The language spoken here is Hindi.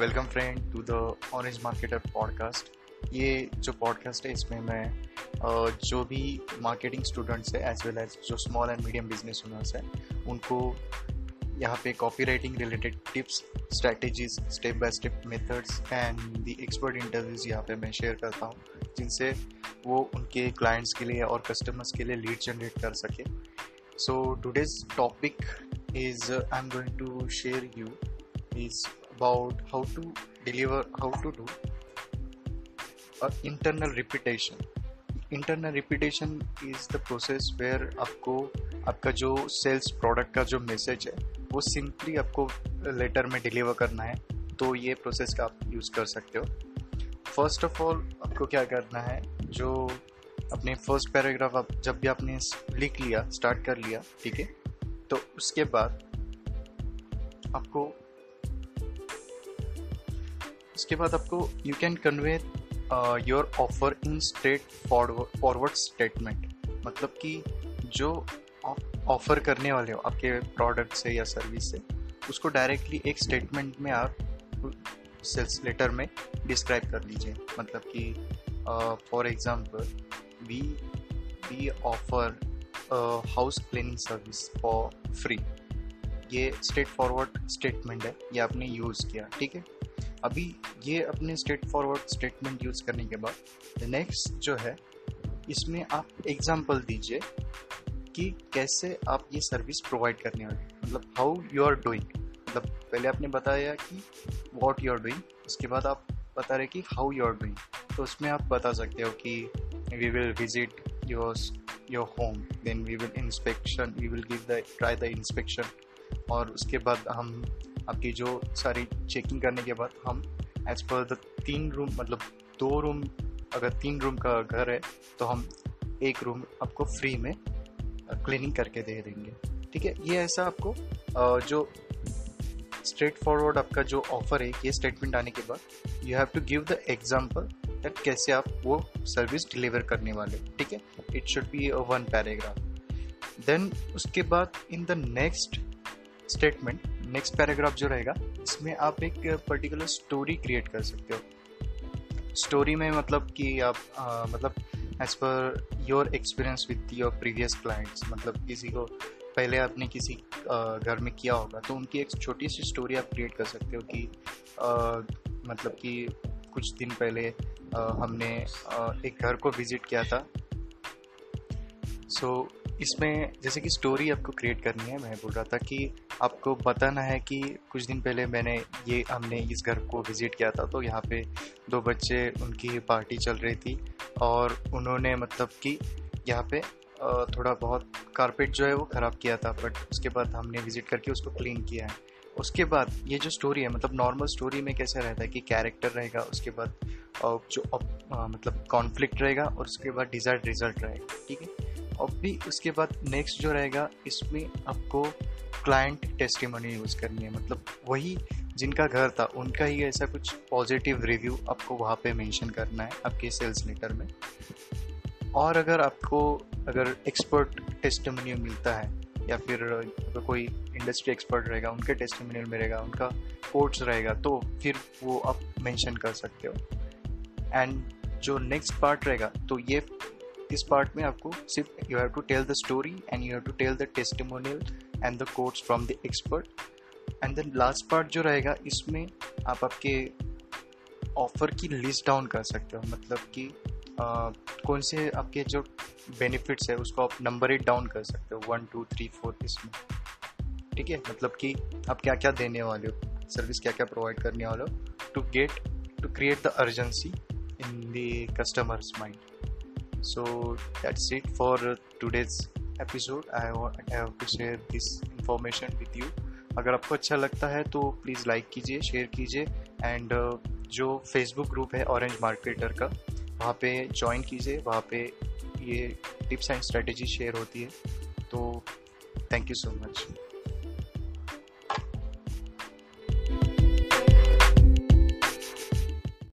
Welcome friend to the orange marketer podcast ये जो पॉडकास्ट है, इसमें मैं जो भी मार्केटिंग स्टूडेंट्स है एज वेल एज जो small and medium business owners हैं, उनको यहाँ पे copywriting related tips strategies step by step methods and the expert interviews यहाँ पे मैं शेयर करता हूँ, जिनसे वो उनके क्लाइंट्स के लिए और कस्टमर्स के लिए लीड जनरेट कर सके। So today's topic is I am going to share you is about how to deliver, how to do a internal repetition. Internal repetition is the process where आपको, आपका जो सेल्स प्रोडक्ट का जो मैसेज है, वो सिंपली आपको लेटर में डिलीवर करना है तो ये प्रोसेस का आप यूज़ कर सकते हो। फ़र्स्ट ऑफ़ ऑल आपको क्या करना है, जो अपने फ़र्स्ट पैराग्राफ आप जब भी आपने लिख लिया स्टार्ट कर लिया, ठीक है? तो उसके बाद आपको उसके बाद आपको you can convey your offer in straightforward statement मतलब कि जो आप ऑफ़र करने वाले हो, आपके प्रोडक्ट से या सर्विस से, उसको डायरेक्टली एक स्टेटमेंट में आप सेल्स लेटर में डिस्क्राइब कर लीजिए। मतलब कि for example we we offer house cleaning service for free ये स्ट्रेट फॉरवर्ड स्टेटमेंट है, ये आपने यूज़ किया, ठीक है? अभी ये अपने स्ट्रेट फॉरवर्ड स्टेटमेंट यूज़ करने के बाद नेक्स्ट जो है, इसमें आप एग्ज़ाम्पल दीजिए कि कैसे आप ये सर्विस प्रोवाइड करने वाले मतलब हाउ यू आर डूइंग मतलब पहले आपने बताया कि वॉट यू आर डूइंग उसके बाद आप बता रहे कि हाउ यू आर डूइंग तो उसमें आप बता सकते हो कि we will visit your your home then we will inspection we will give the try the inspection और उसके बाद हम आपकी जो सारी चेकिंग करने के बाद हम एज पर द तीन रूम मतलब दो रूम अगर तीन रूम का घर है तो हम एक रूम आपको फ्री में क्लीनिंग करके दे देंगे। ठीक है? ये ऐसा आपको जो स्ट्रेट फॉरवर्ड आपका जो ऑफ़र है, ये स्टेटमेंट आने के बाद you have to give the example that कैसे आप वो सर्विस डिलीवर करने वाले ठीक है? It should be one paragraph then उसके बाद in the next statement next paragraph जो रहेगा इसमें आप एक पर्टिकुलर स्टोरी क्रिएट कर सकते हो। स्टोरी में मतलब कि आप आ, मतलब as per your experience with your previous clients मतलब किसी को पहले आपने किसी घर में किया होगा तो उनकी एक छोटी सी स्टोरी आप क्रिएट कर सकते हो कि आ, मतलब कि कुछ दिन पहले आ, हमने आ, एक घर को विज़िट किया था। सो so, इसमें जैसे कि स्टोरी आपको क्रिएट करनी है मैं बोल रहा था कि आपको बताना है कि कुछ दिन पहले मैंने ये, हमने इस घर को विज़िट किया था तो यहाँ पे दो बच्चे, उनकी पार्टी चल रही थी और उन्होंने मतलब कि यहाँ पे थोड़ा बहुत कारपेट जो है वो ख़राब किया था, बट उसके बाद हमने विज़िट करके उसको क्लीन किया है। उसके बाद ये जो स्टोरी है मतलब नॉर्मल स्टोरी में कैसे रहता है कि कैरेक्टर रहेगा, उसके बाद जो मतलब कॉन्फ्लिक्ट रहेगा और उसके बाद डिज़ायर्ड रिज़ल्ट रहेगा, ठीक है? और भी उसके बाद नेक्स्ट जो रहेगा, इसमें आपको क्लाइंट टेस्टिमनी यूज़ करनी है। मतलब वही जिनका घर था, उनका ही ऐसा कुछ पॉजिटिव रिव्यू आपको वहाँ पे मेंशन करना है, आपके सेल्स लेटर में। और अगर आपको, अगर एक्सपर्ट टेस्टिमोनियल मिलता है, या फिर अगर कोई इंडस्ट्री एक्सपर्ट रहेगा, उनके टेस्टिमोनियल मिलेगा उनका कोर्ट्स रहेगा तो फिर वो आप मेंशन कर सकते हो। एंड जो नेक्स्ट पार्ट रहेगा तो ये इस पार्ट में आपको सिर्फ़ you have to tell the story and you have to tell the testimonial and the quotes from the expert and then last part जो रहेगा, इसमें आप आपके ऑफ़र की लिस्ट डाउन कर सकते हो। मतलब कि कौन से आपके जो बेनिफिट्स है, उसको आप नंबर एट डाउन कर सकते हो। वन टू थ्री फोर इसमें। ठीक है? मतलब कि आप क्या क्या देने वाले हो? सर्विस क्या क्या प्रोवाइड करने वाले हो? To get to create the urgency in the customers mind so, that's it for today's episode. I want I have to share this information with you. अगर आपको अच्छा लगता है तो प्लीज़ लाइक कीजिए शेयर कीजिए एंड जो फेसबुक ग्रुप है ऑरेंज मार्केटर का, वहाँ पे ज्वाइन कीजिए। वहाँ पे ये टिप्स एंड स्ट्रेटेजी शेयर होती है। तो थैंक यू सो मच